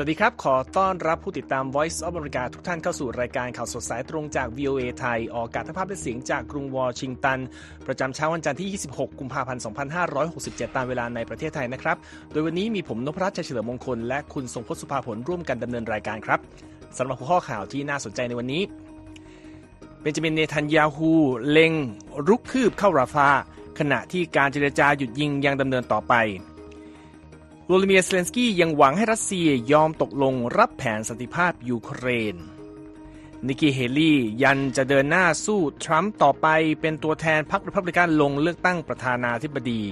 สวัสดีครับ ขอต้อนรับผู้ติดตาม Voice of America ทุกท่านเข้าสู่รายการข่าวสดสายตรงจาก VOA ไทย ออกอากาศทางภาพและเสียงจากกรุงวอชิงตัน ประจำเช้าวันจันทร์ที่ 26 กุมภาพันธ์ 2567 ตามเวลาในประเทศไทยนะครับ โดยวันนี้มีผมนพรัชชัยเฉลิมมงคล และคุณทรงพจน์สุภาผลร่วมกันดำเนินรายการครับสำหรับหัวข้อข่าวที่น่าสนใจในวันนี้เบนจามินเนทันยาฮูเล็งรุกคืบเข้าราฟาขณะที่การเจรจาหยุดยิงยังดำเนินต่อไป โวโลดิเมียร์ เซเลนสกี้ยังหวังให้รัสเซียยอมตกลงรับแผนสันติภาพยูเครน นิกกี้เฮลี่ยันจะเดินหน้าสู้ทรัมป์ต่อไปเป็นตัวแทนพรรครีพับลิกันลงเลือกตั้งประธานาธิบดี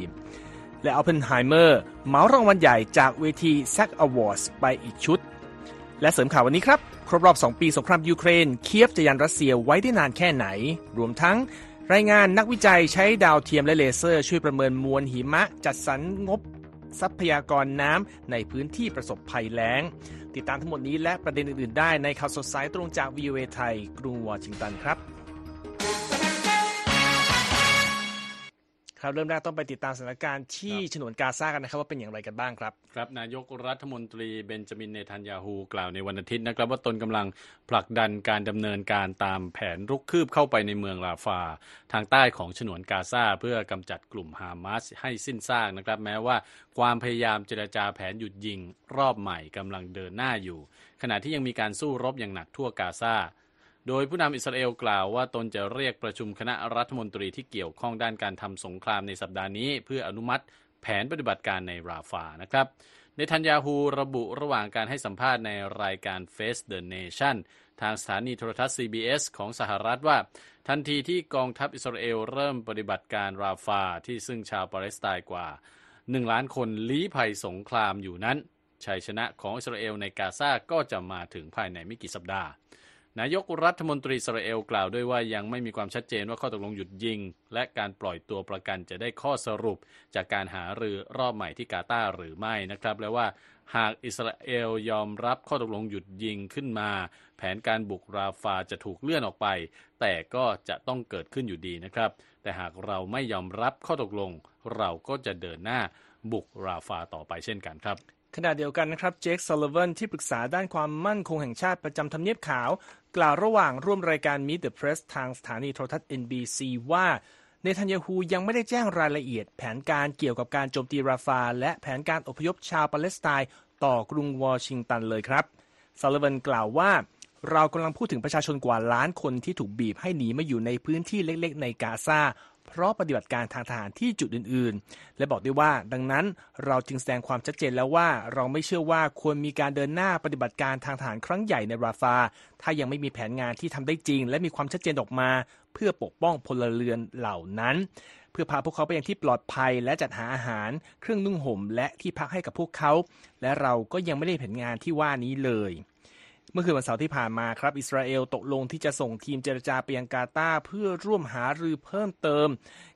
และออพเพนไฮเมอร์เหมารางวัลใหญ่จากเวที SAG Awards ไปอีกชุด และเสริมข่าววันนี้ครับ ครบรอบ 2 ปีสงครามยูเครน เคียฟจะยันรัสเซียไว้ได้นานแค่ไหน รวมทั้งรายงานนักวิจัยใช้ดาวเทียมและเลเซอร์ ช่วยประเมินมวลหิมะ จัดสรรงบ ทรัพยากรน้ำในพื้นที่ประสบภัยแล้ง ติดตามทั้งหมดนี้และประเด็นอื่นๆได้ในข่าวสดสายตรงจาก VOA ไทย กรุงวอชิงตันครับ ครับเริ่มแรกต้องไปติดตามสถานการณ์ที่ฉนวนกาซากันนะครับว่าเป็นอย่างไรกันบ้างครับ ครับนายกรัฐมนตรีเบนจามินเนทันยาฮูกล่าวในวันอาทิตย์นะครับว่าตนกำลังผลักดันการดำเนินการตามแผนรุกคืบเข้าไปในเมืองลาฟา ทางใต้ของฉนวนกาซาเพื่อกำจัดกลุ่มฮามาสให้สิ้นซากนะครับแม้ว่าความพยายามเจรจาแผนหยุดยิงรอบใหม่กำลังเดินหน้าอยู่ ขณะที่ยังมีการสู้รบอย่างหนักทั่วกาซา โดยผู้นำอิสราเอลกล่าวว่าตนจะเรียกประชุมคณะรัฐมนตรีที่เกี่ยวข้องด้านการทำสงครามในสัปดาห์นี้ เพื่ออนุมัติแผนปฏิบัติการในราฟานะครับในทันยาฮูระบุระหว่างการให้สัมภาษณ์ในรายการ Face the Nation ทางสถานีโทรทัศน์ CBS ของสหรัฐว่า ทันทีที่กองทัพอิสราเอลเริ่มปฏิบัติการราฟาที่ซึ่งชาวปาเลสไตน์กว่า 1 ล้านคนลี้ภัยสงครามอยู่นั้น ชัยชนะของอิสราเอลในกาซาก็จะมาถึงภายในไม่กี่สัปดาห์ นายกรัฐมนตรีอิสราเอลกล่าวด้วยว่ายังไม่มีความชัดเจนว่าข้อตกลงหยุดยิง และการปล่อยตัวประกันจะได้ข้อสรุป จากการหารือรอบใหม่ที่กาตาร์หรือไม่นะครับ และว่าหากอิสราเอลยอมรับข้อตกลงหยุดยิงขึ้นมา แผนการบุกราฟาจะถูกเลื่อนออกไป แต่ก็จะต้องเกิดขึ้นอยู่ดีนะครับ แต่หากเราไม่ยอมรับข้อตกลง เราก็จะเดินหน้าบุกราฟาต่อไปเช่นกันครับ ขณะเดียวกันนะครับเจคซัลลเวนที่ปรึกษาด้านความมั่นคงแห่งชาติประจำทำเนียบขาว กล่าวระหว่างร่วมรายการ Meet the Press ทางสถานีโทรทัศน์ NBC ว่าเนทันยาฮูยังไม่ได้แจ้งรายละเอียด แผนการเกี่ยวกับการโจมตีราฟา และแผนการอพยพชาวปาเลสไตน์ต่อกรุงวอชิงตันเลยครับซัลลเวนกล่าวว่า เรากำลังพูดถึงประชาชนกว่าล้านคนที่ถูกบีบให้หนีมาอยู่ในพื้นที่เล็กๆ ในกาซาเพราะปฏิบัติการทางทหารที่จุดอื่นๆ และบอกด้วยว่า ดังนั้นเราจึงแสดงความชัดเจนแล้วว่าเราไม่เชื่อว่าควรมีการเดินหน้าปฏิบัติการทางทหารครั้งใหญ่ในราฟา ถ้ายังไม่มีแผนงานที่ทำได้จริง และมีความชัดเจนออกมา เพื่อปกป้องพลเรือนเหล่านั้น เพื่อพาพวกเขาไปยังที่ปลอดภัย และจัดหาอาหาร เครื่องนุ่งห่มและที่พักให้กับพวกเขา และเราก็ยังไม่ได้แผนงานที่ว่านี้เลย เมื่อคืนวันเสาร์ที่ผ่านมาครับ อิสราเอลตกลงที่จะส่งทีมเจรจาไปยังกาตาเพื่อร่วมหารือเพิ่มเติม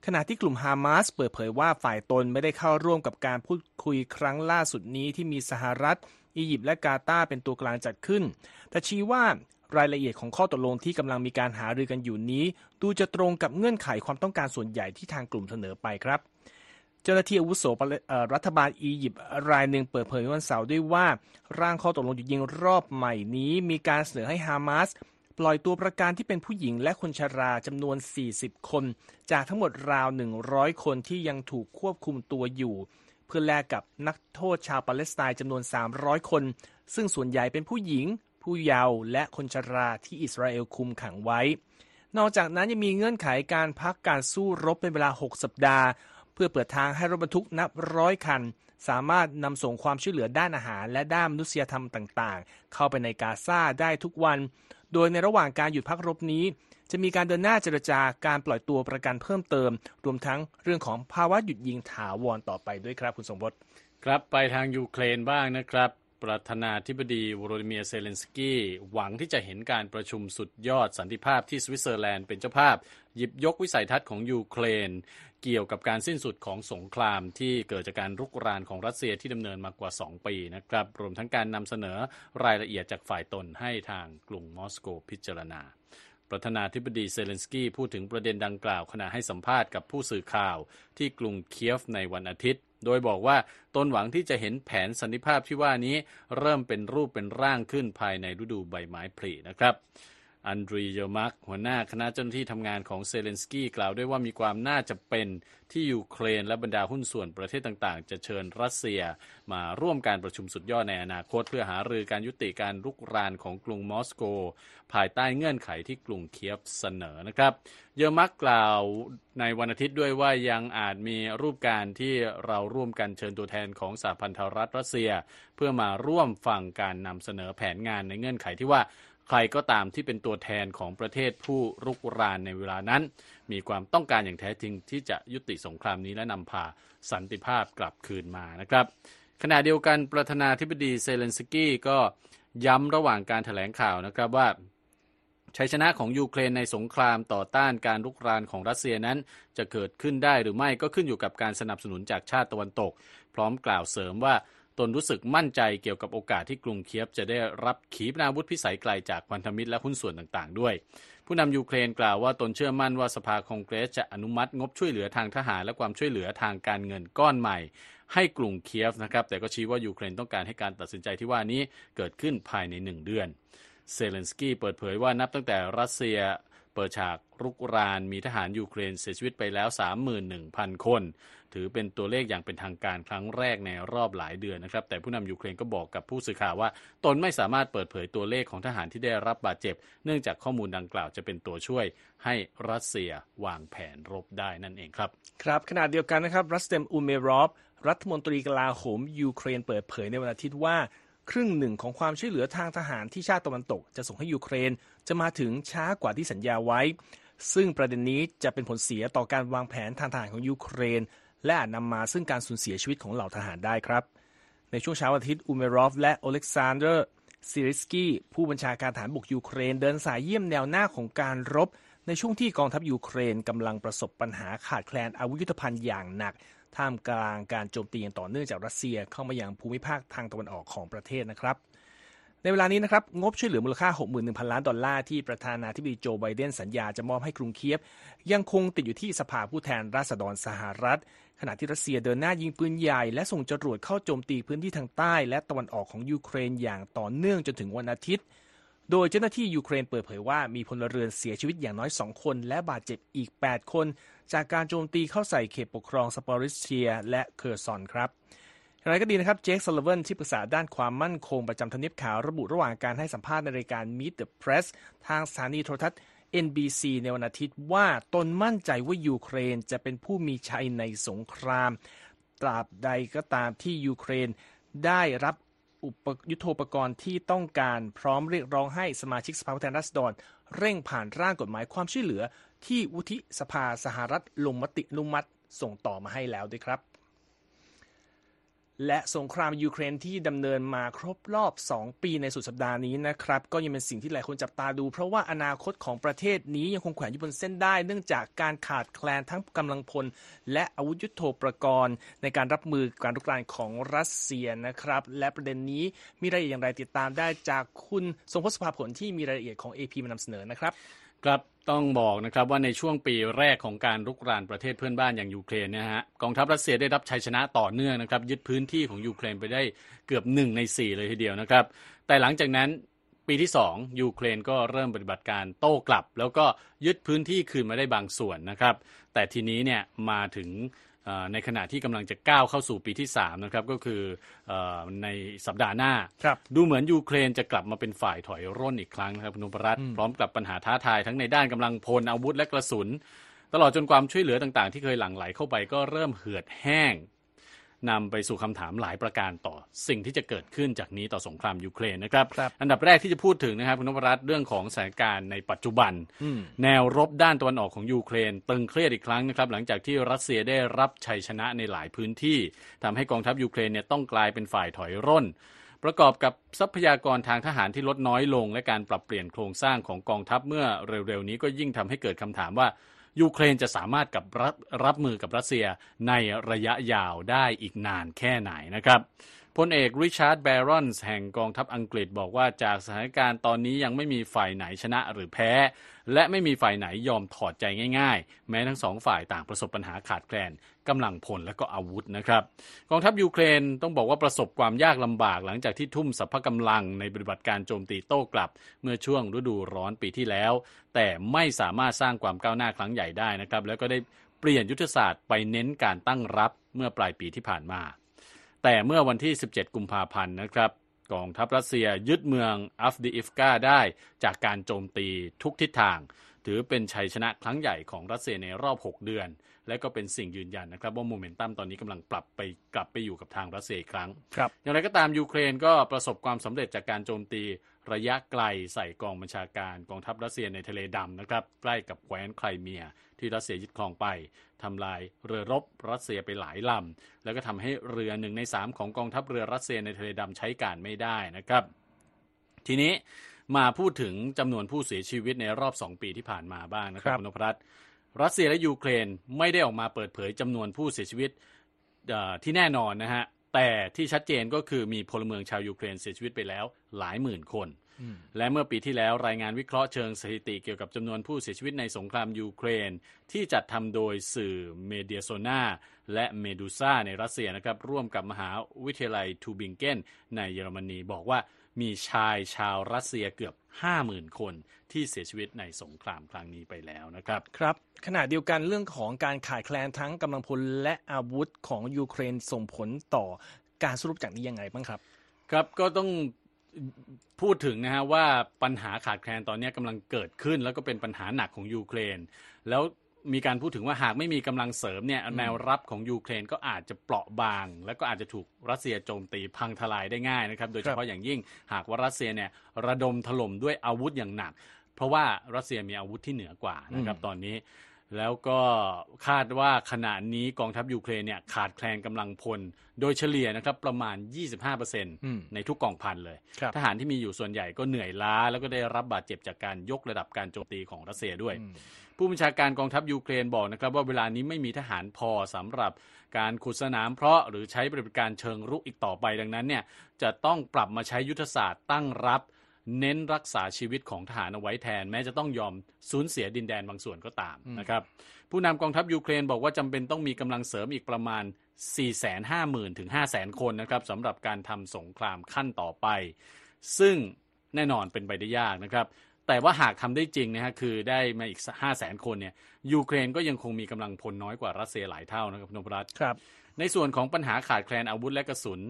ขณะที่กลุ่มฮามาสเปิดเผยว่าฝ่ายตนไม่ได้เข้าร่วมกับการพูดคุยครั้งล่าสุดนี้ที่มีสหรัฐ อียิปต์และกาตาเป็นตัวกลางจัดขึ้น แต่ชี้ว่ารายละเอียดของข้อตกลงที่กำลังมีการหารือกันอยู่นี้ ดูจะตรงกับเงื่อนไขความต้องการส่วนใหญ่ที่ทางกลุ่มเสนอไปครับ เจ้าหน้าที่อาวุโสรัฐบาลอียิปต์รายหนึ่งเปิดเผยวันเสาร์ด้วยว่า ร่างข้อตกลงหยุดยิงรอบใหม่นี้ มีการเสนอให้ฮามาสปล่อยตัวประกันที่เป็นผู้หญิงและคนชราจำนวน 40 คน จากทั้งหมดราว 100 คนที่ยังถูกควบคุมตัวอยู่ เพื่อแลกกับนักโทษชาวปาเลสไตน์จำนวน 300 คน ซึ่งส่วนใหญ่เป็นผู้หญิง ผู้เยาว์และคนชราที่อิสราเอลคุมขังไว้ นอกจากนั้นยังมีเงื่อนไขการพักการสู้รบเป็นเวลา 6 สัปดาห์ เพื่อเปิดทางให้รถบรรทุกนับร้อยคัน สามารถนำส่งความช่วยเหลือด้านอาหาร และด้านมนุษยธรรมต่างๆ เข้าไปในกาซาได้ทุกวัน โดยในระหว่างการหยุดพักรบนี้ จะมีการเดินหน้าเจรจาการปล่อยตัวประกันเพิ่มเติม รวมทั้งเรื่องของภาวะหยุดยิงถาวรต่อไปด้วยครับคุณสมบัติครับไปทางยูเครนบ้างนะครับ ประธานาธิบดีโวโลดีเมียร์ เซเลนสกี้ หวังที่จะเห็นการประชุมสุดยอดสันติภาพที่สวิตเซอร์แลนด์เป็นเจ้าภาพ หยิบยกวิสัยทัศน์ของยูเครน เกี่ยวกับการสิ้นสุดของสงครามที่เกิดจากการรุกรานของรัสเซียที่ดำเนินมากว่า 2 ปีนะครับ รวมทั้งการนำเสนอรายละเอียดจากฝ่ายตนให้ทางกรุงมอสโกพิจารณาประธานาธิบดีเซเลนสกี้พูดถึงประเด็นดังกล่าวขณะให้สัมภาษณ์กับผู้สื่อข่าวที่กรุงเคียฟในวันอาทิตย์ โดยบอกว่าตนหวังที่จะเห็นแผนสันติภาพที่ว่านี้ เริ่มเป็นรูปเป็นร่างขึ้นภายในฤดูใบไม้ผลินะครับ อันดรีเยอมักหัวหน้าคณะเจ้าหน้าที่ทำงานของเซเลนสกี้กล่าวด้วยว่ามีความน่าจะเป็นที่ยูเครนและบรรดาหุ้นส่วนประเทศต่างๆ จะเชิญรัสเซียมาร่วมการประชุมสุดยอดในอนาคต เพื่อหารือการยุติการรุกรานของกรุงมอสโก ภายใต้เงื่อนไขที่กรุงเคียฟเสนอนะครับ เยอมักกล่าวในวันอาทิตย์ด้วยว่ายังอาจมีรูปการที่เราร่วมกันเชิญตัวแทนของสหพันธรัฐรัสเซีย เพื่อมาร่วมฟังการนำเสนอแผนงานในเงื่อนไขที่ว่า ใครก็ตามที่เป็นตัวแทนของประเทศผู้รุกรานในเวลานั้น มีความต้องการอย่างแท้จริงที่จะยุติสงครามนี้และนำพาสันติภาพกลับคืนมานะครับ ขณะเดียวกันประธานาธิบดีเซเลนสกี้ก็ย้ำระหว่างการแถลงข่าวนะครับว่าชัยชนะของยูเครนในสงครามต่อต้านการรุกรานของรัสเซียนั้น จะเกิดขึ้นได้หรือไม่ก็ขึ้นอยู่กับการสนับสนุนจากชาติตะวันตก พร้อมกล่าวเสริมว่า ตนรู้สึกมั่นใจเกี่ยวกับโอกาสที่กรุงเคียฟจะได้รับขีปนาวุธพิสัยไกลจากพันธมิตรและหุ้นส่วนต่างๆ ด้วย ผู้นำยูเครนกล่าวว่าตนเชื่อมั่นว่าสภาคองเกรสจะอนุมัติงบช่วยเหลือทางทหารและความช่วยเหลือทางการเงินก้อนใหม่ ให้กรุงเคียฟนะครับ แต่ก็ชี้ว่ายูเครนต้องการให้การตัดสินใจที่ว่านี้เกิดขึ้นภายในหนึ่งเดือน เซเลนสกี้เปิดเผยว่านับตั้งแต่รัสเซีย เปิดฉากรุกรานมีทหารยูเครนเสียชีวิตไปแล้ว 31,000 คน ถือเป็นตัวเลขอย่างเป็นทางการครั้งแรกในรอบหลายเดือนนะครับ แต่ผู้นำยูเครนก็บอกกับผู้สื่อข่าวว่า ตนไม่สามารถเปิดเผยตัวเลขของทหารที่ได้รับบาดเจ็บ เนื่องจากข้อมูลดังกล่าวจะเป็นตัวช่วยให้รัสเซียวางแผนรบได้นั่นเองครับ ครับขณะเดียวกันนะครับรัสเตมอูเมรอฟรัฐมนตรีกลาโหมยูเครนเปิดเผยในวันอาทิตย์ว่า ครึ่งหนึ่งของความช่วยเหลือทางทหารที่ชาติตะวันตก จะส่งให้ยูเครน จะมาถึงช้ากว่าที่สัญญาไว้ ซึ่งประเด็นนี้จะเป็นผลเสียต่อการวางแผนทางทหารของยูเครน และอาจนำมาซึ่งการสูญเสียชีวิตของเหล่าทหารได้ครับ ในช่วงเช้าวันอาทิตย์อูเมรอฟและโอเล็กซานเดอร์ซิริสกี้ผู้บัญชาการทัพบกยูเครน เดินสายเยี่ยมแนวหน้าของการรบ ในช่วงที่กองทัพยูเครนกำลังประสบปัญหาขาดแคลนอาวุธยุทโธปกรณ์อย่างหนัก ท่ามกลางการโจมตีอย่างต่อเนื่องจากรัสเซียเข้ามายังภูมิภาคทางตะวันออกของประเทศนะครับ ในเวลานี้นะครับงบช่วยเหลือมูลค่า 61,000 ล้านดอลลาร์ที่ประธานาธิบดีโจไบเดนสัญญาจะมอบให้กรุงเคียฟยังคงติดอยู่ที่สภาผู้แทนราษฎรสหรัฐ ขณะที่รัสเซียเดินหน้ายิงปืนใหญ่และส่งจรวดเข้าโจมตีพื้นที่ทางใต้ และตะวันออกของยูเครนอย่างต่อเนื่องจนถึงวันอาทิตย์ โดยเจ้าหน้าที่ยูเครนเปิดเผยว่ามีพลเรือนเสียชีวิตอย่างน้อย2คน และบาดเจ็บอีก 8 คน จากการโจมตีเข้าใส่เขตปกครองซาปอริเชีย และเคอร์ซอนครับอย่างไรก็ดีนะครับ เจคซัลลิแวนที่ปรึกษาด้านความมั่นคงประจำทำเนียบขาวระบุระหว่างการให้สัมภาษณ์ในรายการ Meet the Press ทางสถานีโทรทัศน์ NBC ในวันอาทิตย์ว่าตนมั่นใจว่ายูเครนจะเป็นผู้มีชัยในสงคราม ตราบใดก็ตามที่ยูเครนได้รับ อุปยุทโธปกรณ์ที่ต้องการพร้อมเรียกร้องให้สมาชิกสภาผู้แทนราษฎร เร่งผ่านร่างกฎหมายความช่วยเหลือ ที่วุฒิสภาสหรัฐลงมติอนุมัติส่งต่อมาให้แล้วด้วยครับ และสงครามยูเครนที่ดำเนินมาครบรอบ 2 ปีในสุดสัปดาห์นี้นะครับ ก็ยังเป็นสิ่งที่หลายคนจับตาดู เพราะว่าอนาคตของประเทศนี้ยังคงแขวนอยู่บนเส้นได้ เนื่องจากการขาดแคลนทั้งกำลังพล และอาวุธยุโทโธปกรณ์ ในการรับมือการรุกรานของรัสเซียนะครับ และประเด็นนี้มีรายละเอียดอย่างไรติดตามได้จากคุณทรงพศภาผลที่มีรายละเอียดของ AP มานำเสนอนะครับครับ ต้องบอกนะครับว่าในช่วงปีแรกของการรุกรานประเทศเพื่อนบ้านอย่างยูเครนนะฮะกองทัพรัสเซียได้รับชัยชนะต่อเนื่องนะครับยึดพื้นที่ของยูเครนไปได้เกือบหนึ่งในสี่เลยทีเดียวนะครับ แต่หลังจากนั้นปีที่สองยูเครนก็เริ่มปฏิบัติการโต้กลับ แล้วก็ยึดพื้นที่คืนมาได้บางส่วนนะครับ แต่ทีนี้เนี่ยมาถึง ในขณะที่กำลังจะก้าวเข้าสู่ปีที่3นะครับก็คืออในสัปดาห์หน้า ดูเหมือนยูเครนจะกลับมาเป็นฝ่ายถอยร่นอีกครั้งนะครับพนุปรัตพร้อมกับปัญหาท้าทายทั้งในด้านกำลังพลอาวุธและกระสุน ตลอดจนความช่วยเหลือต่างๆ ที่เคยหลั่งไหลเข้าไปก็เริ่มเหือดแห้ง นำไปสู่คำถามหลายประการต่อสิ่งที่จะเกิดขึ้นจากนี้ต่อสงครามยูเครนนะครับรบอันดับแรกที่จะพูดถึงนะครับคุณนพรัตน์เรื่องของสถานการณ์ในปัจจุบัน แนวรบด้านตะวันออกของยูเครน ตึงเครียดอีกครั้งนะครับหลังจากที่รัสเซียได้รับชัยชนะในหลายพื้นที่ทำให้กองทัพยูเครนเนี่ยต้องกลายเป็นฝ่ายถอยร่น ประกอบกับทรัพยากรทางทหารที่ลดน้อยลง และการปรับเปลี่ยนโครงสร้างของกองทัพเมื่อเร็วๆนี้ก็ยิ่งทำให้เกิดคำถามว่า ยูเครนจะสามารถกับรับรับมือกับรัสเซียในระยะยาวได้อีกนานแค่ไหนนะครับพพลเอกริชาร์ดแบรอนส์แห่งกองทัพอังกฤษบอกว่าจากสถานการณ์ตอนนี้ยังไม่มีฝ่ายไหนชนะหรือแพ้ และไม่มีฝ่ายไหนยอมถอดใจง่าย ๆ แม้ทั้งสองฝ่ายต่างประสบปัญหาขาดแคลน กำลังพลและก็อาวุธนะครับกองทัพยูเครนต้องบอกว่าประสบความยากลำบากหลังจากที่ทุ่มสรรพกำลังในปฏิบัติการโจมตีโต้กลับ เมื่อช่วงฤดูร้อนปีที่แล้ว แต่ไม่สามารถสร้างความก้าวหน้าครั้งใหญ่ได้นะครับแล้วก็ได้เปลี่ยนยุทธศาสตร์ไปเน้นการตั้งรับเมื่อปลายปีที่ผ่านมา แต่เมื่อวันที่ 17 กุมภาพันธ์นะครับกองทัพรัสเซียยึดเมืองอัฟดีอิฟกาได้จากการโจมตีทุกทิศทาง ถือเป็นชัยชนะครั้งใหญ่ของรัสเซียในรอบ 6 เดือน และก็เป็นสิ่งยืนยันนะครับ ว่าโมเมนตัมตอนนี้กำลังปรับไปกลับไปอยู่กับทางรัสเซียอีกครั้งครับอย่างไรก็ตามยูเครนก็ประสบความสำเร็จจากการโจมตีระยะไกลใส่กองบัญชาการกองทัพรัสเซียในทะเลดำนะครับใกล้กับแคว้นไครเมีย ที่รัสเซียยึดครองไปทำลายเรือรบรัสเซียไปหลายลำแล้วก็ทำให้เรือหนึ่งในสามของกองทัพเรือรัสเซียในทะเลดำใช้การไม่ได้นะครับ ทีนี้มาพูดถึงจำนวนผู้เสียชีวิตในรอบ 2 ปีที่ผ่านมาบ้างนะครับครับคุณนพรัตน์ รัสเซียและยูเครนไม่ได้ออกมาเปิดเผยจำนวนผู้เสียชีวิตเอ่อที่แน่นอนนะฮะ แต่ที่ชัดเจนก็คือมีพลเมืองชาวยูเครนเสียชีวิตไปแล้วหลายหมื่นคน และเมื่อปีที่แล้วรายงานวิเคราะห์เชิงสถิติเกี่ยวกับจำนวนผู้เสียชีวิตในสงครามยูเครน ที่จัดทำโดยสื่อเมเดียโซนาและเมดูซาในรัสเซียนะครับร่วมกับมหาวิทยาลัยทูบิงเกนในเยอรมนีบอกว่า มีชายชาวรัสเซียเกือบ 50,000 คนที่เสียชีวิตในสงครามครั้งนี้ไปแล้วนะครับ ครับ ขณะเดียวกันเรื่องของการขาดแคลนทั้งกำลังพลและอาวุธของยูเครนส่งผลต่อการสู้รบจากนี้ยังไงบ้างครับ ครับก็ต้องพูดถึงนะฮะว่าปัญหาขาดแคลนตอนนี้กำลังเกิดขึ้น แล้วก็เป็นปัญหาหนักของยูเครน แล้ว มีการพูดถึงว่าหากไม่มีกำลังเสริมเนี่ยแนวรับของยูเครนก็อาจจะเปราะบาง แล้วก็อาจจะถูกรัสเซียโจมตีพังทลายได้ง่ายนะครับ โดยเฉพาะอย่างยิ่งหากว่ารัสเซียเนี่ยระดมถล่มด้วยอาวุธอย่างหนัก เพราะว่ารัสเซียมีอาวุธที่เหนือกว่านะครับตอนนี้ แล้วก็คาดว่าขณะนี้กองทัพยูเครนเนี่ยขาดแคลนกำลังพล โดยเฉลี่ยนะครับประมาณ 25%ในทุกกองพันเลยครับทหารที่มีอยู่ส่วนใหญ่ก็เหนื่อยล้า แล้วก็ได้รับบาดเจ็บจากการยกระดับการโจมตีของรัสเซียด้วย ผู้บัญชาการกองทัพยูเครนบอกนะครับว่าเวลานี้ไม่มีทหารพอสำหรับการขุดสนามเพราะหรือใช้ปฏิบัติการเชิงรุกอีกต่อไปดังนั้นเนี่ยจะต้องปรับมาใช้ยุทธศาสตร์ตั้งรับ เน้นรักษาชีวิตของทหารเอาไว้แทน แม้จะต้องยอมสูญเสียดินแดนบางส่วนก็ตามนะครับผู้นำกองทัพยูเครนบอกว่าจำเป็นต้องมีกำลังเสริมอีกประมาณ 450,000ถึง500,000 คนนะครับสำหรับการทำสงครามขั้นต่อไป ซึ่งแน่นอนเป็นไปได้ยากนะครับ แต่ว่าหากทำได้จริงนะฮะคือได้มาอีก5 0 0 0 0 0คนเนี่ยยูเครนก็ยังคงมีกำลังพลน้อยกว่ารัสเซียหลายเท่านะครับคุณนพรัตน์ครับ ในส่วนของปัญหาขาดแคลนอาวุธและกระสุน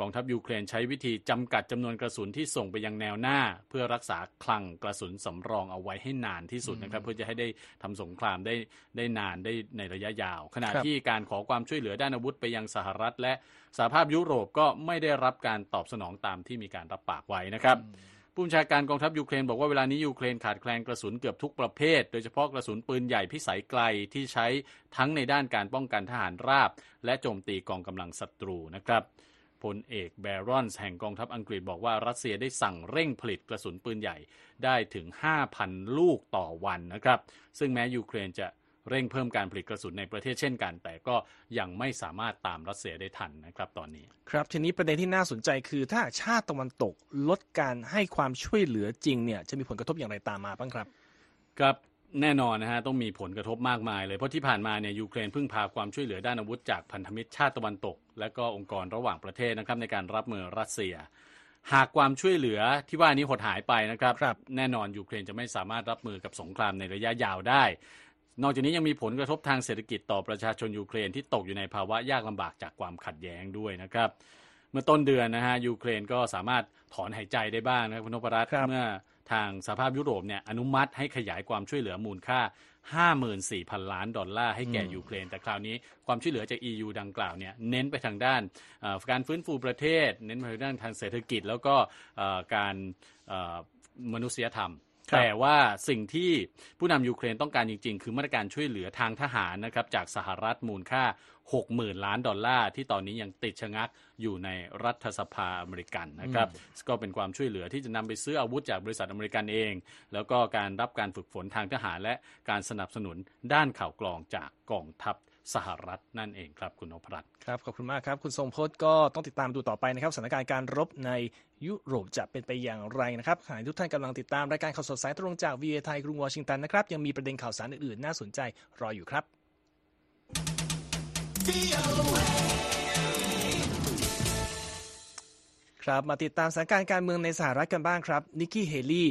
กองทัพยูเครนใช้วิธีจำกัดจำนวนกระสุนที่ส่งไปยังแนวหน้า เพื่อรักษาคลังกระสุนสำรองเอาไว้ให้นานที่สุดนะครับ เพื่อจะให้ได้ทำสงครามได้ได้นานได้ในระยะยาว ขณะครับที่การขอความช่วยเหลือด้านอาวุธไปยังสหรัฐ และสหภาพยุโรปก็ไม่ได้รับการตอบสนองตามที่มีการรับปากไว้นะครับ ผู้บัญชาการกองทัพยูเครนบอกว่าเวลานี้ยูเครนขาดแคลนกระสุนเกือบทุกประเภท โดยเฉพาะกระสุนปืนใหญ่พิสัยไกลที่ใช้ทั้งในด้านการป้องกันทหารราบ และโจมตีกองกำลังศัตรูนะครับพลเอกแบรอนส์แห่งกองทัพอังกฤษบอกว่ารัสเซียได้สั่งเร่งผลิตกระสุนปืนใหญ่ได้ถึง 5,000 ลูกต่อวันนะครับ ซึ่งแม้ยูเครนจะ เร่งเพิ่มการผลิตกระสุนในประเทศเช่นกัน แต่ก็ยังไม่สามารถตามรัสเซียได้ทันนะครับตอนนี้ ครับทีนี้ประเด็นที่น่าสนใจคือ ถ้าหากชาติตะวันตกลดการให้ความช่วยเหลือจริงเนี่ยจะมีผลกระทบอย่างไรตามมาบ้างครับ ครับแน่นอนนะฮะต้องมีผลกระทบมากมายเลยเพราะที่ผ่านมาเนี่ยยูเครนพึ่งพาความช่วยเหลือด้านอาวุธจากพันธมิตรชาติตะวันตก และก็องค์กรระหว่างประเทศนะครับในการรับมือรัสเซีย หากความช่วยเหลือที่ว่านี้หดหายไปนะครับครับแน่นอนยูเครนจะไม่สามารถรับมือกับสงครามในระยะยาวได้ นอกจากนี้ยังมีผลกระทบทางเศรษฐกิจต่อประชาชนยูเครนที่ตกอยู่ในภาวะยากลำบากจากความขัดแย้งด้วยนะครับ เมื่อต้นเดือนนะฮะยูเครนก็สามารถถอนหายใจได้บ้างนะครับคุณนพรัตน์ครับเมื่อทางสหภาพยุโรปเนี่ยอนุมัติให้ขยายความช่วยเหลือมูลค่า 54,000 ล้านดอลลาร์ให้แก่ยูเครน แต่คราวนี้ความช่วยเหลือจาก EU ดังกล่าวเนี่ยเน้นไปทางด้านเอ่อการฟื้นฟูประเทศ เน้นไปทางด้านทางเศรษฐกิจ แล้วก็เอ่อการเอ่อมนุษยธรรมครับ แต่ว่าสิ่งที่ผู้นำยูเครนต้องการจริง ๆ คือมาตรการช่วยเหลือทางทหารนะครับจากสหรัฐมูลค่า 60,000 ล้านดอลลาร์ที่ตอนนี้ยังติดชะงักอยู่ในรัฐสภาอเมริกันนะครับก็เป็นความช่วยเหลือที่จะนำไปซื้ออาวุธจากบริษัทอเมริกันเอง แล้วก็การรับการฝึกฝนทางทหารและการสนับสนุนด้านข่าวกรองจากกองทัพ สหรัฐนั่นเองครับคุณนพรัตน์ครับขอบคุณมากครับ คุณทรงพจน์ก็ต้องติดตามดูต่อไปนะครับสถานการณ์การรบในยุโรปจะเป็นไปอย่างไรนะครับขณะทุกท่านกำลังติดตามรายการข่าวสดสายตรงจากวีเอไทยกรุงวอชิงตันนะครับยังมีประเด็นข่าวสารอื่นๆ น่าสนใจรออยู่ครับครับมาติดตามสถานการณ์การเมืองในสหรัฐกันบ้างครับนิกกี้เฮลี่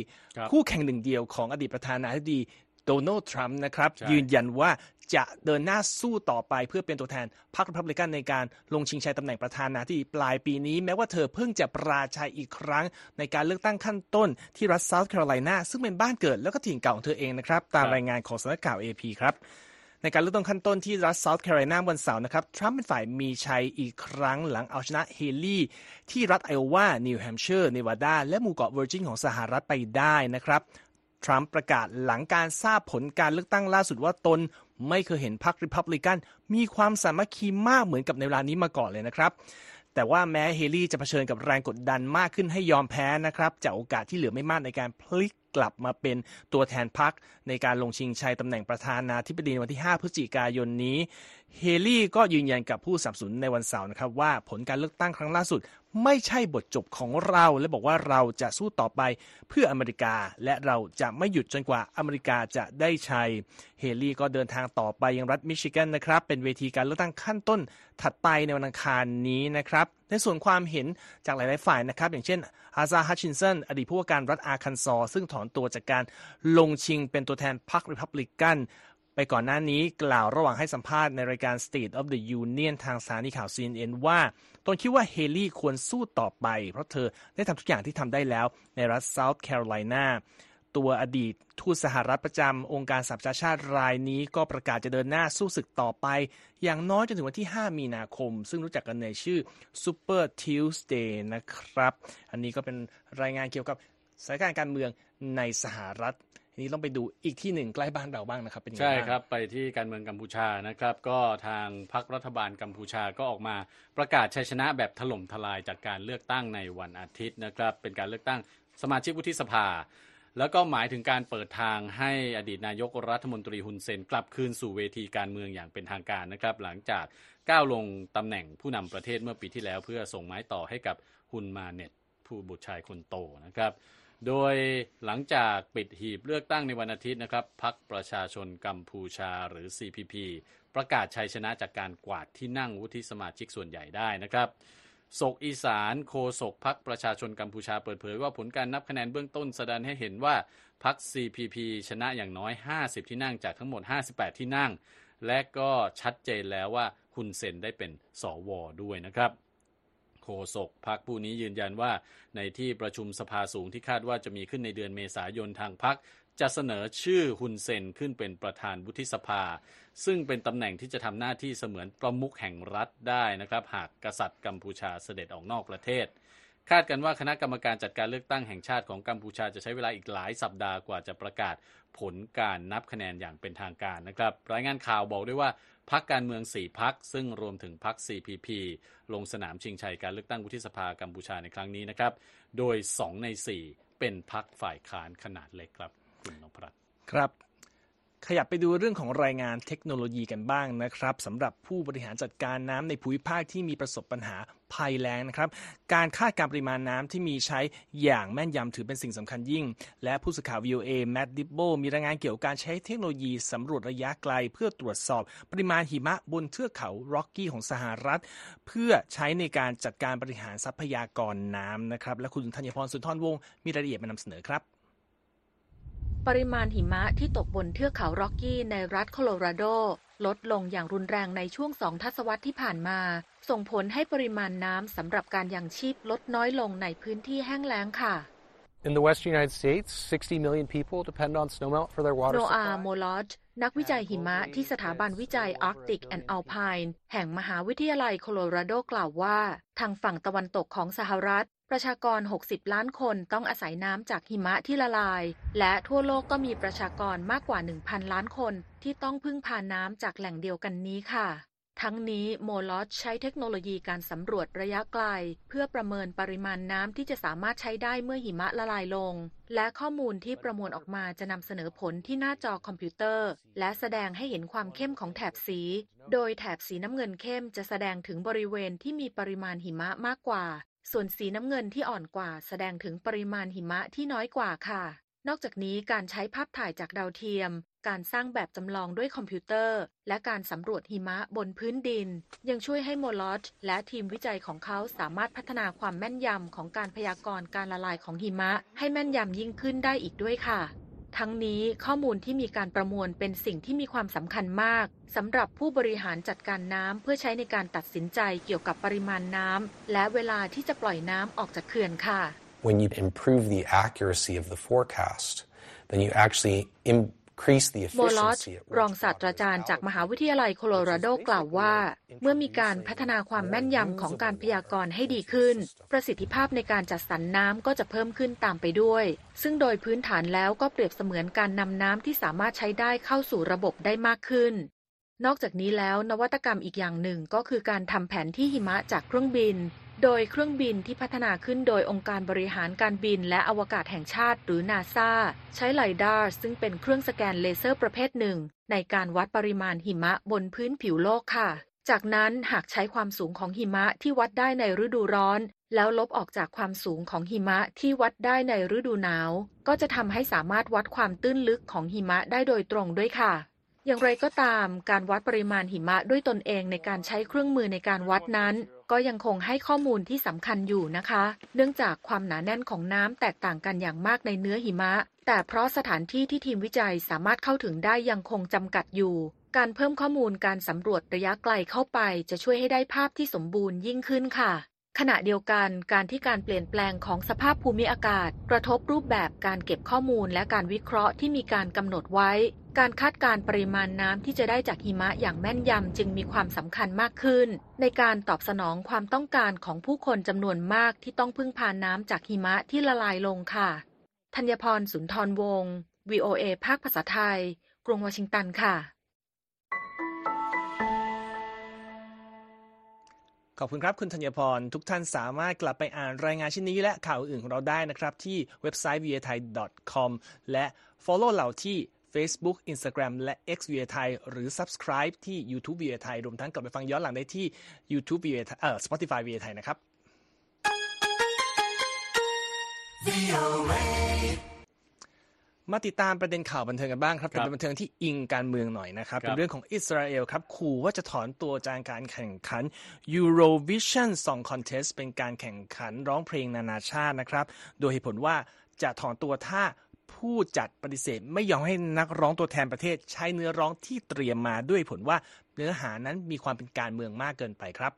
คู่แข่งหนึ่งเดียวของอดีตประธานาธิบดี โดนัลด์ทรัมป์นะครับยืนยันว่าจะเดินหน้าสู้ต่อไปเพื่อเป็นตัวแทนพรรครีพับลิกันในการลงชิงชัยตำแหน่งประธานาธิบดีปลายปีนี้ แม้ว่าเธอเพิ่งจะปราชัยอีกครั้ง ในการเลือกตั้งขั้นต้นที่รัฐเซาท์แคโรไลนาซึ่งเป็นบ้านเกิดแล้วก็ถิ่นเก่าของเธอเองนะครับ ตามรายงานของสำนักข่าว AP ครับในการเลือกตั้งขั้นต้นที่รัฐเซาท์แคโรไลนาวันเสาร์นะครับ ทรัมป์เป็นฝ่ายมีชัยอีกครั้งหลังเอาชนะเฮลี่ที่รัฐไอโอวา นิวแฮมป์เชอร์ เนวาดา และหมู่เกาะเวอร์จินของสหรัฐไปได้นะครับ ทรัมป์ประกาศหลังการทราบผลการเลือกตั้งล่าสุดว่าตนไม่เคยเห็นพรรคริพับลิกันมีความสามัคคีมากเหมือนกับในเวลานี้มาก่อนเลยนะครับ แต่ว่าแม้เฮลี่จะเผชิญกับแรงกดดันมากขึ้นให้ยอมแพ้นะครับจากโอกาสที่เหลือไม่มากในการพลิกกลับมาเป็นตัวแทนพรรคในการลงชิงชัยตำแหน่งประธานาธิบดีวันที่ 5 พฤศจิกายนนี้ เฮลี่ก็ยืนยันกับผู้สับสนในวันเสาร์นะครับว่าผลการเลือกตั้งครั้งล่าสุด ไม่ใช่บทจบของเราและบอกว่าเราจะสู้ต่อไปเพื่ออเมริกา และเราจะไม่หยุดจนกว่าอเมริกาจะได้ชัย เฮลี่ก็เดินทางต่อไปยังรัฐมิชิแกนนะครับ เป็นเวทีการเลือกตั้งขั้นต้นถัดไปในวันอังคารนี้นะครับ ในส่วนความเห็นจากหลาย ๆ ฝ่ายนะครับ อย่างเช่นฮาซาฮัชชินสันอดีตผู้ว่าการรัฐอาคันซอ ซึ่งถอนตัวจากการลงชิงเป็นตัวแทนพรรคริพับลิกัน ไปก่อนหน้านี้กล่าวระหว่างให้สัมภาษณ์ในรายการ State of the Union ทางสถานีข่าว CNN ว่าตนคิดว่าเฮลี่ควรสู้ต่อไป เพราะเธอได้ทำทุกอย่างที่ทำได้แล้วในรัฐ South Carolina ตัวอดีตทูตสหรัฐประจำองค์การสหประชาชาติรายนี้ก็ประกาศจะเดินหน้าสู้ศึกต่อไป อย่างน้อยจนถึงวันที่ 5 มีนาคม ซึ่งรู้จักกันในชื่อ Super Tuesday นะครับ อันนี้ก็เป็นรายงานเกี่ยวกับสถานการณ์การเมืองในสหรัฐ นี้ต้องไปดูอีกที่หนึ่งใกล้บ้านเราบ้างนะครับ เป็นยังไงใช่ครับ ไปที่การเมืองกัมพูชานะครับ ก็ทางพรรครัฐบาลกัมพูชาก็ออกมาประกาศชัยชนะแบบถล่มทลายจากการเลือกตั้งในวันอาทิตย์นะครับ เป็นการเลือกตั้งสมาชิกวุฒิสภา แล้วก็หมายถึงการเปิดทางให้อดีตนายกรัฐมนตรีฮุนเซนกลับคืนสู่เวทีการเมืองอย่างเป็นทางการนะครับ หลังจากก้าวลงตำแหน่งผู้นำประเทศเมื่อปีที่แล้ว เพื่อส่งไม้ต่อให้กับฮุนมาเน็ตผู้บุตรชายคนโตนะครับ โดยหลังจากปิดหีบเลือกตั้งในวันอาทิตย์นะครับพักประชาชนกัมพูชาหรือ CPP ประกาศชัยชนะจากการกวาดที่นั่งวุฒิสมาชิกส่วนใหญ่ได้นะครับศกอีสานโคศกพักประชาชนกัมพูชาเปิดเผยว่าผลการนับคะแนนเบื้องต้นแสดงให้เห็นว่าพัก CPP ชนะอย่างน้อย 50 ที่นั่งจากทั้งหมด 58 ที่นั่ง และก็ชัดเจนแล้วว่าคุณเซนได้เป็นสวด้วยนะครับ โฆษกพักผู้นี้ยืนยันว่าในที่ประชุมสภาสูงที่คาดว่าจะมีขึ้นในเดือนเมษายนทางพักจะเสนอชื่อฮุนเซนขึ้นเป็นประธานวุฒิสภา ซึ่งเป็นตำแหน่งที่จะทำหน้าที่เสมือนประมุขแห่งรัฐได้นะครับ หากกษัตริย์กัมพูชาเสด็จออกนอกประเทศ คาดกันว่าคณะกรรมการจัดการเลือกตั้งแห่งชาติของกัมพูชาจะใช้เวลาอีกหลายสัปดาห์กว่าจะประกาศผลการนับคะแนนอย่างเป็นทางการนะครับ รายงานข่าวบอกด้วยว่าพักการเมือง 4 พักซึ่งรวมถึงพัก CPP ลงสนามชิงชัยการเลือกตั้งวุฒิสภากัมพูชาในครั้งนี้นะครับ โดย 2 ใน 4 เป็นพักฝ่ายค้านขนาดเล็กครับ คุณนพรัตน์ครับ ขยับไปดูเรื่องของรายงานเทคโนโลยีกันบ้างนะครับสำหรับผู้บริหารจัดการน้ำในภูมิภาคที่มีประสบปัญหาภัยแล้งนะครับการคาดการปริมาณน้ำที่มีใช้อย่างแม่นยำถือเป็นสิ่งสำคัญยิ่ง และผู้สื่อข่าว VOA แมดดิบโบมีรายงานเกี่ยวกับการใช้เทคโนโลยีสำรวจระยะไกล เพื่อตรวจสอบปริมาณหิมะบนเทือกเขาร็อกกี้ของสหรัฐ เพื่อใช้ในการจัดการบริหารทรัพยากรน้ำนะครับและคุณธัญพรสุนทรวงศ์มีรายละเอียดมานำเสนอครับ ปริมาณหิมะที่ตกบนเทือกเขาร็อกกี้ในรัฐโคโลราโด ลดลงอย่างรุนแรงในช่วงสองทศวรรษที่ผ่านมา ส่งผลให้ปริมาณน้ำสำหรับการยังชีพลดน้อยลงในพื้นที่แห้งแล้งค่ะ In the western United States, 60 million people depend on snowmelt for their water supply. โนอาโมลอดนักวิจัยหิมะที่สถาบันวิจัย Arctic and Alpine แห่งมหาวิทยาลัยโคโลราโดกล่าวว่า ทางฝั่งตะวันตกของสหรัฐ ประชากร 60 ล้านคนต้องอาศัยน้ำจากหิมะที่ละลาย และทั่วโลกก็มีประชากรมากกว่า 1,000 ล้านคน ที่ต้องพึ่งพาน้ำจากแหล่งเดียวกันนี้ค่ะ ทั้งนี้โมลอสใช้เทคโนโลยีการสำรวจระยะไกล เพื่อประเมินปริมาณน้ำที่จะสามารถใช้ได้เมื่อหิมะละลายลง และข้อมูลที่ประมวลออกมาจะนำเสนอผลที่หน้าจอคอมพิวเตอร์ และแสดงให้เห็นความเข้มของแถบสี โดยแถบสีน้ำเงินเข้มจะแสดงถึงบริเวณที่มีปริมาณหิมะมากกว่า ส่วนสีน้ำเงินที่อ่อนกว่าแสดงถึงปริมาณหิมะที่น้อยกว่าค่ะ นอกจากนี้การใช้ภาพถ่ายจากดาวเทียม การสร้างแบบจำลองด้วยคอมพิวเตอร์ และการสำรวจหิมะบนพื้นดิน ยังช่วยให้โมลอสและทีมวิจัยของเขาสามารถพัฒนาความแม่นยำของการพยากรณ์การละลายของหิมะ ให้แม่นยำยิ่งขึ้นได้อีกด้วยค่ะ ทั้งนี้ข้อมูลที่มีการประมวลเป็นสิ่งที่มีความสำคัญมากสำหรับผู้บริหารจัดการน้ำเพื่อใช้ในการตัดสินใจเกี่ยวกับปริมาณน้ำและเวลาที่จะปล่อยน้ำออกจากเขื่อนค่ะ when you improve the accuracy of the forecast, then you actually โมลอส efficiency at ร which องศาสตราจารย์จากมหาวิทยาลัยโคโลราโดกล่าวว่า เมื่อมีการพัฒนาความแม่นยำของการพยากรณ์ให้ดีขึ้น ประสิทธิภาพในการจัดสรรน้ำก็จะเพิ่มขึ้นตามไปด้วย ซึ่งโดยพื้นฐานแล้วก็เปรียบเสมือนการนำน้ำที่สามารถใช้ได้เข้าสู่ระบบได้มากขึ้น นอกจากนี้แล้วนวัตกรรมอีกอย่างหนึ่งก็คือการทำแผนที่หิมะจากเครื่องบิน โดยเครื่องบินที่พัฒนาขึ้นโดยองค์การบริหารการบินและอวกาศแห่งชาติหรือนาซาใช้ไลดาร์ซึ่งเป็นเครื่องสแกนเลเซอร์ประเภทหนึ่ง ในการวัดปริมาณหิมะบนพื้นผิวโลกค่ะ จากนั้นหากใช้ความสูงของหิมะที่วัดได้ในฤดูร้อน แล้วลบออกจากความสูงของหิมะที่วัดได้ในฤดูหนาว ก็จะทำให้สามารถวัดความตื้นลึกของหิมะได้โดยตรงด้วยค่ะอย่างไรก็ตาม การวัดปริมาณหิมะด้วยตนเองในการใช้เครื่องมือในการวัดนั้น ก็ยังคงให้ข้อมูลที่สำคัญอยู่นะคะ เนื่องจากความหนาแน่นของน้ำแตกต่างกันอย่างมากในเนื้อหิมะ แต่เพราะสถานที่ที่ทีมวิจัยสามารถเข้าถึงได้ยังคงจำกัดอยู่ การเพิ่มข้อมูลการสำรวจระยะไกลเข้าไป จะช่วยให้ได้ภาพที่สมบูรณ์ยิ่งขึ้นค่ะ ขณะเดียวกันการที่การเปลี่ยนแปลงของสภาพภูมิอากาศ กระทบรูปแบบการเก็บข้อมูลและการวิเคราะห์ที่มีการกำหนดไว้ การคาดการปริมาณน้ำที่จะได้จากหิมะอย่างแม่นยำจึงมีความสำคัญมากขึ้น ในการตอบสนองความต้องการของผู้คนจำนวนมากที่ต้องพึ่งพาน้ำจากหิมะที่ละลายลงค่ะธัญพรสุนทรวงศ์ VOA ภาคภาษาไทย กรุงวอชิงตันค่ะ ขอบคุณครับ คุณธัญพร ทุกท่านสามารถกลับไปอ่านรายงานชิ้นนี้และข่าวอื่นของเราได้นะครับ ที่เว็บไซต์ viathai.com และ follow เราที่ Facebook Instagram และ X v a t h a i หรือ subscribe ที่ YouTube v a t h a i รวมทั้งกลับไปฟังย้อนหลังได้ที่ YouTube v a t h a i เอ่อ Spotify v a t h a i นะครับ มาติดตามประเด็นข่าวบันเทิงกันบ้างครับครับเป็นบันเทิงที่อิงการเมืองหน่อยนะครับครับ เป็นเรื่องของอิสราเอลครับขู่ว่าจะถอนตัวจากการแข่งขัน Eurovision Song Contest เป็นการแข่งขันร้องเพลงนานาชาตินะครับ โดยเหตุผลว่าจะถอนตัวถ้าผู้จัดปฏิเสธไม่ยอมให้นักร้องตัวแทนประเทศใช้เนื้อร้องที่เตรียมมาด้วยผลว่า เนื้อหานั้นมีความเป็นการเมืองมากเกินไปครับ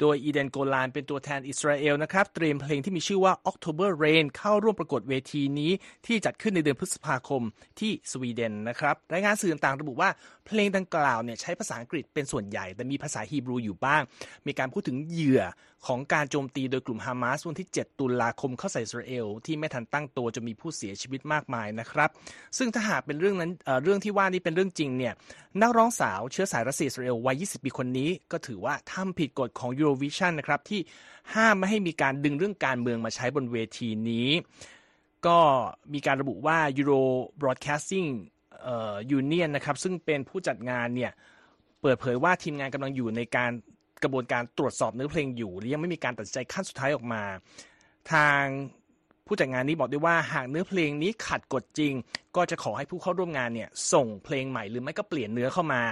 โดยอีเดนโกลานเป็นตัวแทนอิสราเอลนะครับเตรียมเพลงที่มีชื่อว่า October Rain เข้าร่วมประกวดเวทีนี้ที่จัดขึ้นในเดือนพฤษภาคมที่สวีเดนนะครับรายงานสื่อต่างระบุว่าเพลงดังกล่าวเนี่ยใช้ภาษาอังกฤษเป็นส่วนใหญ่ แต่มีภาษาฮีบรูอยู่บ้าง มีการพูดถึงเหยื่อของการโจมตีโดยกลุ่มฮามาสวันที่ 7 ตุลาคมเข้าใส่อิสราเอลที่ไม่ทันตั้งตัวจะมีผู้เสียชีวิตมากมายนะครับ ซึ่งถ้าหากเป็นเรื่องนั้นเเรื่องที่ว่านี้เป็นเรื่องจริงเนี่ยนักร้องสาวเชื้อสายรัสเซียสราเอลวัย 20 ปีคนนี้ ก็ถือว่าทำผิดกฎของ Eurovision นะครับ ที่ห้ามไม่ให้มีการดึงเรื่องการเมืองมาใช้บนเวทีนี้ ก็มีการระบุว่า Euro Broadcasting เอ่อ Union นะครับซึ่งเป็นผู้จัดงานเนี่ยเปิดเผยว่าทีมงานกำลังอยู่ในการกระบวนการตรวจสอบเนื้อเพลงอยู่และยังไม่มีการตัดใจขั้นสุดท้ายออกมา ทางผู้จัดงานนี้บอกด้วยว่าหากเนื้อเพลงนี้ขัดกฎจริง ก็จะขอให้ผู้เข้าร่วมงานเนี่ยส่งเพลงใหม่หรือไม่ก็เปลี่ยนเนื้อเข้ามา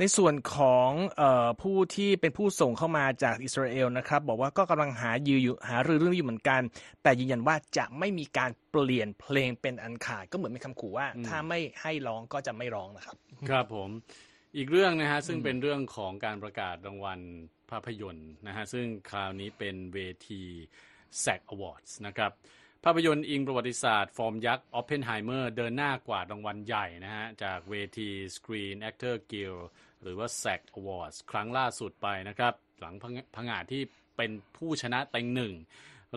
ในส่วนของเออผู้ที่เป็นผู้ส่งเข้ามาจากอิสราเอลนะครับ บอกว่าก็กำลังหายืออยู่หารือเรื่องนี้อยู่เหมือนกัน แต่ยืนยันว่าจะไม่มีการเปลี่ยนเพลงเป็นอันขาดก็เหมือนเป็นคำขู่ว่า ถ้าไม่ให้ร้องก็จะไม่ร้องนะครับ ครับผมอีกเรื่องนะฮะซึ่งเป็นเรื่องของการประกาศรางวัลภาพยนตร์นะฮะซึ่งคราวนี้เป็นเวที SAG Awards นะครับ ภาพยนตร์อิงประวัติศาสตร์ฟอร์มยักษ์ Oppenheimer เดินหน้ากวาดรางวัลใหญ่นะฮะ จากเวที Screen Actor Guild หรือว่า SAG Awards ครั้งล่าสุดไปนะครับ หลังพังงาดที่เป็นผู้ชนะเต็งหนึ่ง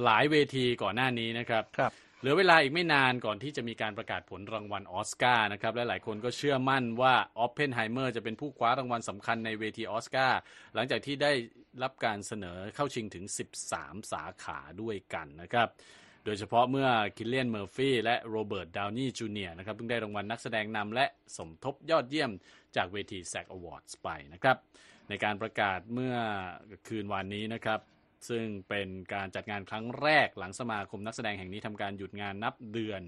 หลายเวทีก่อนหน้านี้นะครับครับเหลือเวลาอีกไม่นานก่อนที่จะมีการประกาศผลรางวัลออสการ์นะครับ และหลายคนก็เชื่อมั่นว่าออ p เพนไฮเมอร์จะเป็นผู้คว้ารางวัลสำคัญในเวทีออสการ์หลังจากที่ได้รับการเสนอเข้าชิงถึง 13 สาขาด้วยกันนะครับ โดยเฉพาะเมื่อคิลเลียนเมอร์ฟี่และโรเบิร์ตดาวนี่จูเนียร์นะครับเพิ่งได้รางวัลนักแสดงนำและสมทบยอดเยี่ยมจากเวที SAG Awards ไปนะครับ ในการประกาศเมื่อคืนวานนี้นะครับ ซึ่งเป็นการจัดงานครั้งแรกหลังสมาคมนักแสดงแห่งนี้ทำการหยุดงานนับเดือน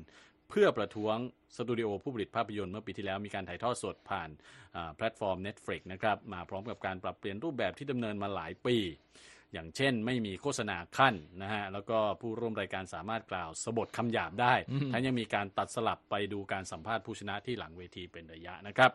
เพื่อประท้วงสตูดิโอผู้ผลิตภาพยนตร์เมื่อปีที่แล้วมีการถ่ายทอดสดผ่านแพลตฟอร์ม Netflix นะครับมาพร้อมกับการปรับเปลี่ยนรูปแบบที่ดำเนินมาหลายปี อย่างเช่นไม่มีโฆษณาคั่นนะฮะแล้วก็ผู้ร่วมรายการสามารถกล่าวสบถคำหยาบได้ทั้งยังมีการตัดสลับไปดูการสัมภาษณ์ผู้ชนะที่หลังเวทีเป็นระยะนะครับ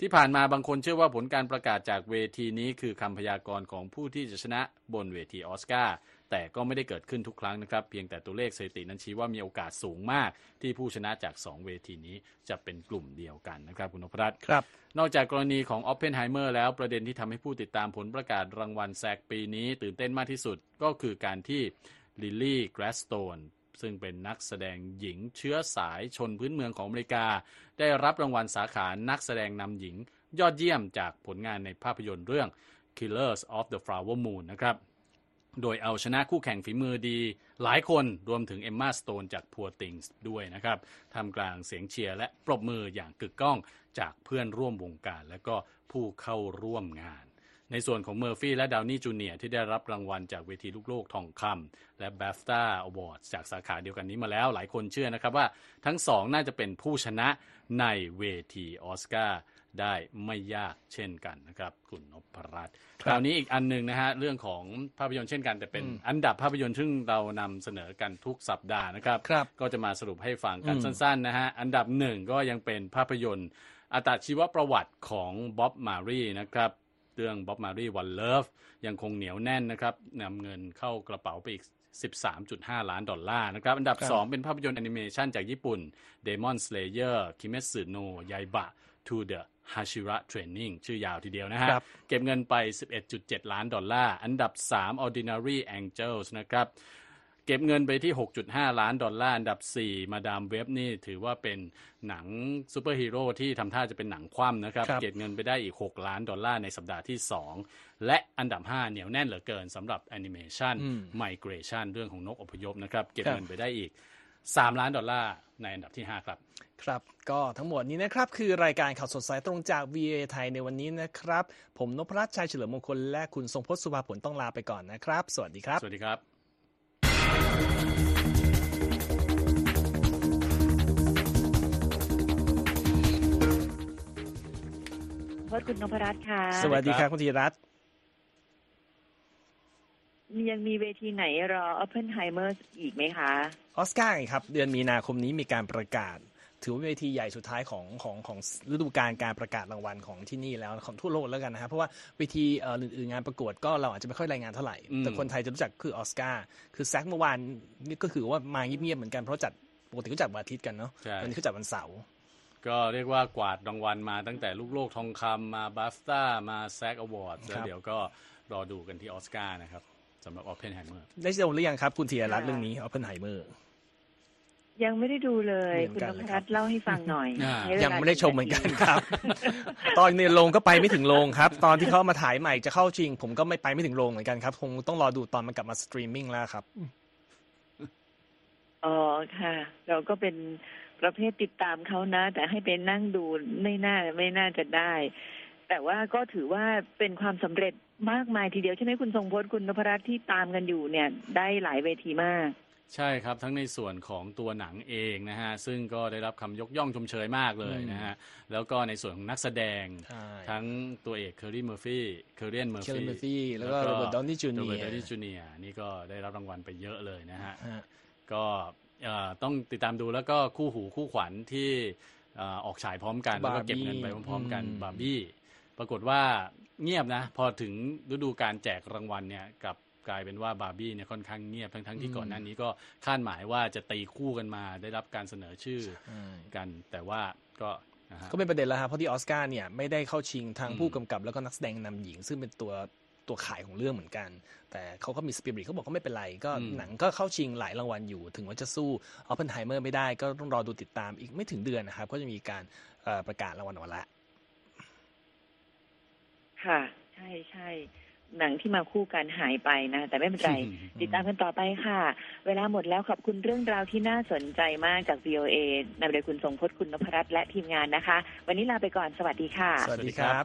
ที่ผ่านมาบางคนเชื่อว่าผลการประกาศจากเวทีนี้คือคำพยากรณ์ของผู้ที่จะชนะบนเวทีออสการ์ แต่ก็ไม่ได้เกิดขึ้นทุกครั้งนะครับ เพียงแต่ตัวเลขสถิตินั้นชี้ว่ามีโอกาสสูงมากที่ผู้ชนะจาก 2 เวทีนี้จะเป็นกลุ่มเดียวกันนะครับคุณนพรัตน์ครับ นอกจากกรณีของออ p เพนไฮเมอร์แล้วประเด็นที่ทำให้ผู้ติดตามผลประกาศรางวัล SAG ปีนี้ ตื่นเต้นมากที่สุดก็คือการที่ลิลลี่แกลดสโตนซึ่งเป็นนักแสดงหญิงเชื้อสายชนพื้นเมืองของอเมริกา ได้รับรางวัลสาขานักแสดงนำหญิง ยอดเยี่ยมจากผลงานในภาพยนตร์เรื่อง Killers of the Flower Moon นะครับ โดยเอาชนะคู่แข่งฝีมือดี หลายคนรวมถึงเอมมาสโตนจาก Poor Things ด้วยนะครับท่ามกลางเสียงเชียร์และปรบมืออย่างกึกก้องจากเพื่อนร่วมวงการ และก็ผู้เข้าร่วมงานในส่วนของเมอร์ฟี่และดาวนี่จูเนียร์ที่ได้รับรางวัลจากเวทีลูกโลกทองคำและ BAFTA Awards จากสาขาเดียวกันนี้มาแล้ว หลายคนเชื่อนะครับว่าทั้งสองน่าจะเป็นผู้ชนะในเวทีออสการ์ ได้ไม่ยากเช่นกันนะครับ คุณนพรัตน์ครับราวนี้อีกอันหนึ่งนะฮะเรื่องของภาพยนตร์เช่นกัน แต่เป็นอันดับภาพยนตร์ซึ่งเรานำเสนอกันทุกสัปดาห์นะครับครับก็จะมาสรุปให้ฟังกันอืมสั้นๆนะฮะอันดับหนึ่งก็ยังเป็นภาพยนตร์อัตชีวประวัติของบ๊อบมาร์เลย์นะครับเรื่องบ๊อบมาร์เลย์ One Love ยังคงเหนียวแน่นนะครับนำเงินเข้ากระเป๋าไปอีก 13.5 ล้านดอลลาร์นะครับ อันดับครับ2เป็นภาพยนตร์แอนิเมชันจากญี่ปุ่น Demon Slayer Kimetsu no Yaiba to the Hashira Training ชื่อยาวทีเดียวนะฮะครับเก็บเงินไป 11.7 ล้านดอลลาร์ อันดับ 3 Ordinary Angels นะครับ เก็บเงินไปที่ 6.5 ล้านดอลลาร์ อันดับ 4 Madame Web นี่ถือว่าเป็นหนังซูเปอร์ฮีโร่ที่ทำท่าจะเป็นหนังคว่ำนะครับครับเก็บเงินไปได้อีก 6 ล้านดอลลาร์ในสัปดาห์ที่ 2 และอันดับ 5 เหนียวแน่นเหลือเกินสำหรับแอนิเมชันอืม Migration เรื่องของนกอพยพนะครับ เก็บครับเงินไปได้อีก 3 ล้านดอลลาร์ในอันดับที่ 5 ครับ ครับก็ทั้งหมดนี้นะครับ คือรายการข่าวสดสายตรงจาก VA ไทยในวันนี้นะครับ ผมนพรัตน์ชัยเฉลิมมงคลและคุณทรงพจน์สุภาผลต้องลาไปก่อนนะครับ สวัสดีครับ สวัสดีครับพจน์คุณนพรัตน์ค่ะ สวัสดีครับคุณธีรัตน์ ยังมีเวทีไหนรอ Oppenheimer อีกไหมคะ ออสการ์ไงครับ เดือนมีนาคมนี้มีการประกาศ ถือว่าเวทีใหญ่สุดท้ายของของของฤดูกาลการประกาศรางวัลของที่นี่แล้วของทั่วโลกแล้วกันนะครับเพราะว่าเวทีเอ่ออื่นๆงานประกวดก็เราอาจจะไม่ค่อยรายงานเท่าไหร่อืมแต่คนไทยจะรู้จักคือออสการ์คือแซกเมื่อวานนี่ก็คือว่ามาเงียบๆเหมือนกันเพราะจัดปกติก็จัดวันอาทิตย์กันเนาะใช่วันนี้เขาจัดวันเสาร์ก็เรียกว่ากวาดรางวัลมาตั้งแต่ลูกโลกทองคำมาบัฟต้ามาแซกอวอร์ดแล้วเดี๋ยวก็รอดูกันที่ออสการ์นะครับ สำหรับ Oppenheimer ได้ชมหรือยังครับ คุณธีรรัตน์เรื่องนี้ออปเพนไฮเมอร์ยังไม่ได้ดูเลยเหมืคุอนณกันนเลยพครัรับตน์เล่าให้ฟังหน่อยอ่าใช้เวลายังไม่ได้ชมเหมือนกันกี่าทีครับ ตอนในโรงก็ไปไม่ถึงโรงครับ ตอนที่เขามาถ่ายใหม่จะเข้าจริง ผมก็ไม่ไปไม่ถึงโรงเหมือนกันครับ คงต้องรอดูตอนมันกลับมาสตรีมมิ่งแล้วครับอ๋อค่ะ เราก็เป็นประเภทติดตามเขานะ แต่ให้ไปนั่งดูไม่น่าไม่น่าจะได้ แต่ว่าก็ถือว่าเป็นความสำเร็จมากมายทีเดียวใช่ไหมคุณทรงพจน์คุณนพรัตน์ที่ตามกันอยู่เนี่ยได้หลายเวทีมาก ใช่ครับทั้งในส่วนของตัวหนังเองนะฮะซึ่งก็ได้รับคำยกย่องชมเชยมากเลยนะฮะแล้วก็ในส่วนของนักแสดงใช่ทั้งตัวเอกเคอรี่เมอร์ฟี่เคอรียนเมอร์เคลฟี่เมอร์ฟี่แล้วก็โรเบิร์ตดาวนี่จูโรเนีเบิร์ตยดาวนี่จูเนียร์นี่ก็ได้รับรางวัลไปเยอะเลยนะฮะก็เอ่อต้องติดตามดูแล้วก็คู่หูคู่ขวัญที่เอ่อออกฉายพร้อมกันแล้วก็เก็บเงินไปพร้อมๆกันอืมบาร์บี้ ปรากฏว่าเงียบนะ พอถึงฤดูการแจกรางวัลเนี่ยกลับกลายเป็นว่าบาร์บี้เนี่ยค่อนข้างเงียบทั้งๆที่ก่อนหน้านี้ก็คาดหมายว่าจะตีคู่กันมาได้รับการเสนอชื่อใช่กัน แต่ว่าก็นะฮะก็เป็นประเด็นแล้วครับเพราะที่ออสการ์เนี่ยไม่ได้เข้าชิงทางอืมผู้กำกับแล้วก็นักแสดงนำหญิง ซึ่งเป็นตัวตัวขายของเรื่องเหมือนกัน แต่เขาก็มีสปิริตเขาบอกก็ไม่เป็นไร ก็อืมหนังก็เข้าชิงหลายรางวัลอยู่ ถึงว่าจะสู้อ p เพนไฮเมอร์ไม่ได้ก็ต้องรอดูติดตามอีกไม่ถึงเดือนนะครับ ก็จะมีการเอ่อประกาศรางวัลออกมาแล้ว ค่ะ ใช่ใช่หนังที่มาคู่กันหายไปนะ แต่ไม่เป็นไร ติดตามกันต่อไปค่ะ เวลาหมดแล้วขอบคุณเรื่องราวที่น่าสนใจมากจาก VOA นำโดยคุณทรงพจน์คุณนพรัตน์และทีมงานนะคะ วันนี้ลาไปก่อนสวัสดีค่ะ สวัสดีครับ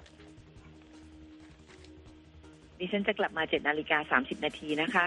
ดิฉันจะกลับมาเจ็ดนาฬิกาสามสิบนาทีนะคะ